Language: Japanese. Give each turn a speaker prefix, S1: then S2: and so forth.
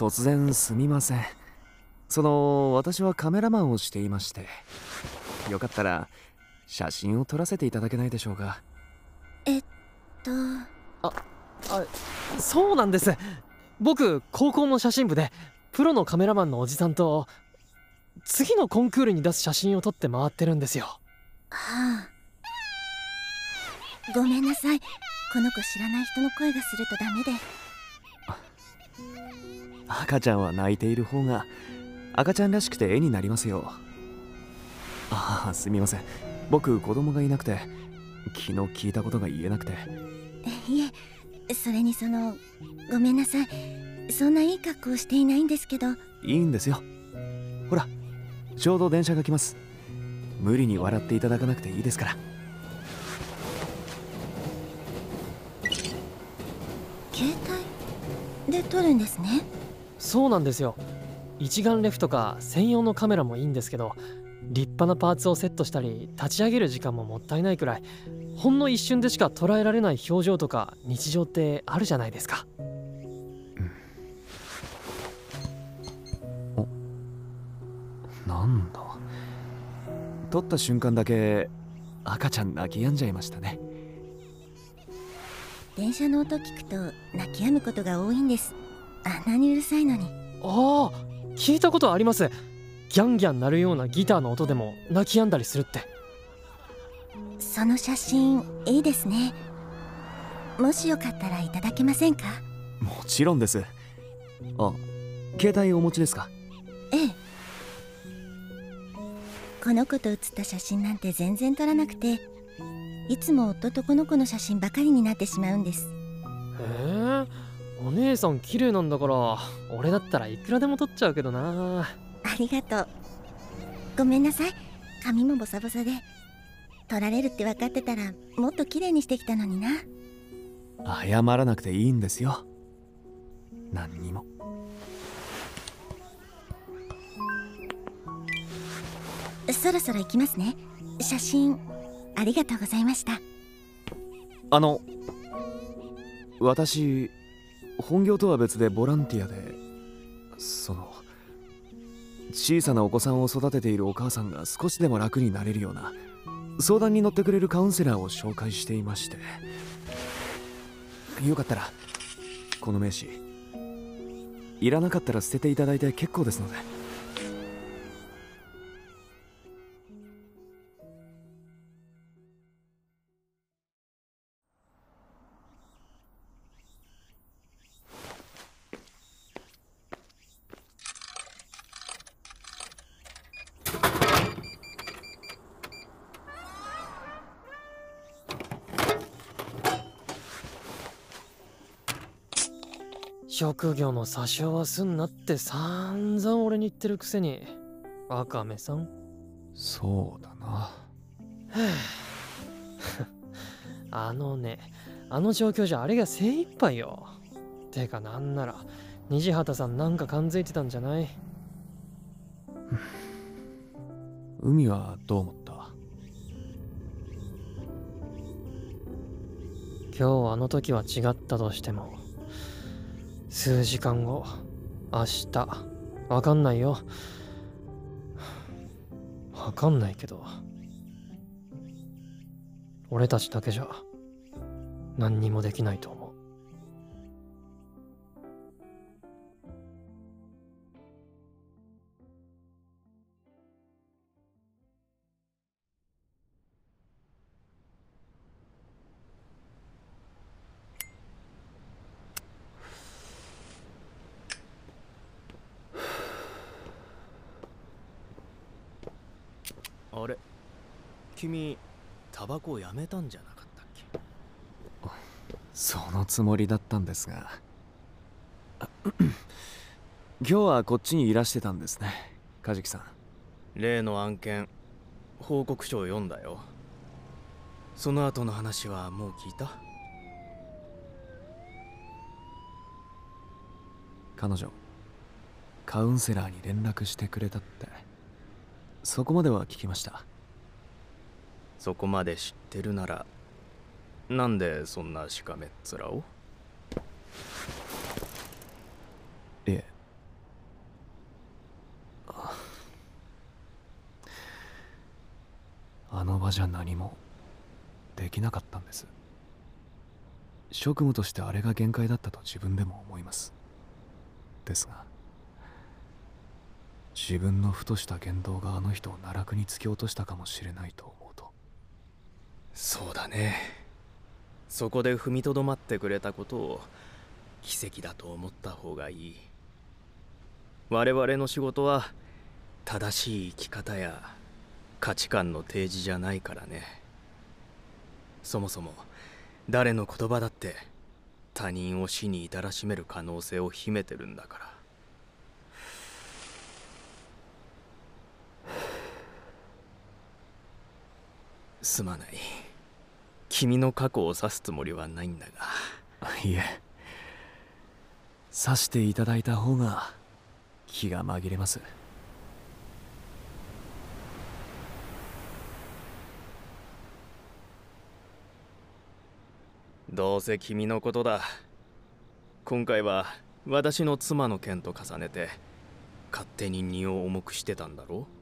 S1: 突然すみません。その私はカメラマンをしていまして。よかったら写真を撮らせていただけないでしょうか。
S2: えっと。
S3: あそうなんです。僕高校の写真部でプロのカメラマンのおじさんと次のコンクールに出す写真を撮って回ってるんですよ。
S2: はあ。ごめんなさい。この子知らない人の声がするとダメで
S1: 赤ちゃんは泣いている方が赤ちゃんらしくて絵になりますよ。ああすみません。僕子供がいなくて昨日聞いたことが言えなくて。
S2: いえそれにそのごめんなさい。そんないい格好していないんですけど。
S1: いいんですよ。ほらちょうど電車が来ます。無理に笑っていただかなくていいですから。
S2: 携帯で撮るんですね
S3: そうなんですよ。一眼レフとか専用のカメラもいいんですけど立派なパーツをセットしたり立ち上げる時間ももったいないくらいほんの一瞬でしか捉えられない表情とか日常ってあるじゃないですか。
S1: なんだ。撮った瞬間だけ赤ちゃん泣き止んじゃいましたね。
S2: 電車の音聞くと泣き止むことが多いんですあんなにうるさいのに。
S3: ああ聞いたことあります。ギャンギャン鳴るようなギターの音でも泣き止んだりするって。
S2: その写真いいですね。もしよかったらいただけませんか？
S1: もちろんです。あ携帯お持ちですか？
S2: ええ。この子と写った写真なんて全然撮らなくていつも夫とこの子の写真ばかりになってしまうんです。
S3: へえお姉さん綺麗なんだから俺だったらいくらでも撮っちゃうけどな。
S2: ありがとう。ごめんなさい。髪もボサボサで。撮られるって分かってたらもっと綺麗にしてきたのにな。
S1: 謝らなくていいんですよ。何にも。
S2: そろそろ行きますね。写真ありがとうございました。
S1: あの私本業とは別でボランティアでその小さなお子さんを育てているお母さんが少しでも楽になれるような相談に乗ってくれるカウンセラーを紹介していまして。よかったらこの名刺いらなかったら捨てていただいて結構ですので。
S3: 職業の詐称はすんなって散々俺に言ってるくせに。ワカメさん。
S1: そうだな。
S3: あのねあの状況じゃあれが精一杯よ。てかなんなら虹畑さんなんか感づいてたんじゃない？
S1: 海はどう思った？
S3: 今日あの時は違ったとしても数時間後。明日。わかんないよ。わかんないけど。俺たちだけじゃ何にもできないと思う。
S4: あれ君タバコやめたんじゃなかったっけ？
S1: そのつもりだったんですが。今日はこっちにいらしてたんですね梶木さん。
S4: 例の案件報告書を読んだよ。その後の話はもう聞いた？
S1: 彼女カウンセラーに連絡してくれたってそこまでは聞きました。
S4: そこまで知ってるならなんでそんなしかめっ面を？
S1: いえ。あの場じゃ何もできなかったんです。職務としてあれが限界だったと自分でも思います。ですが自分のふとした言動があの人を奈落に突き落としたかもしれないと思うと。
S4: そうだね。そこで踏みとどまってくれたことを奇跡だと思った方がいい。我々の仕事は正しい生き方や価値観の提示じゃないからね。そもそも誰の言葉だって他人を死に至らしめる可能性を秘めてるんだから。すまない。君の過去を指すつもりはないんだが。
S1: いえ。刺していただいた方が気が紛れます。
S4: どうせ君のことだ。今回は私の妻の件と重ねて勝手に荷を重くしてたんだろう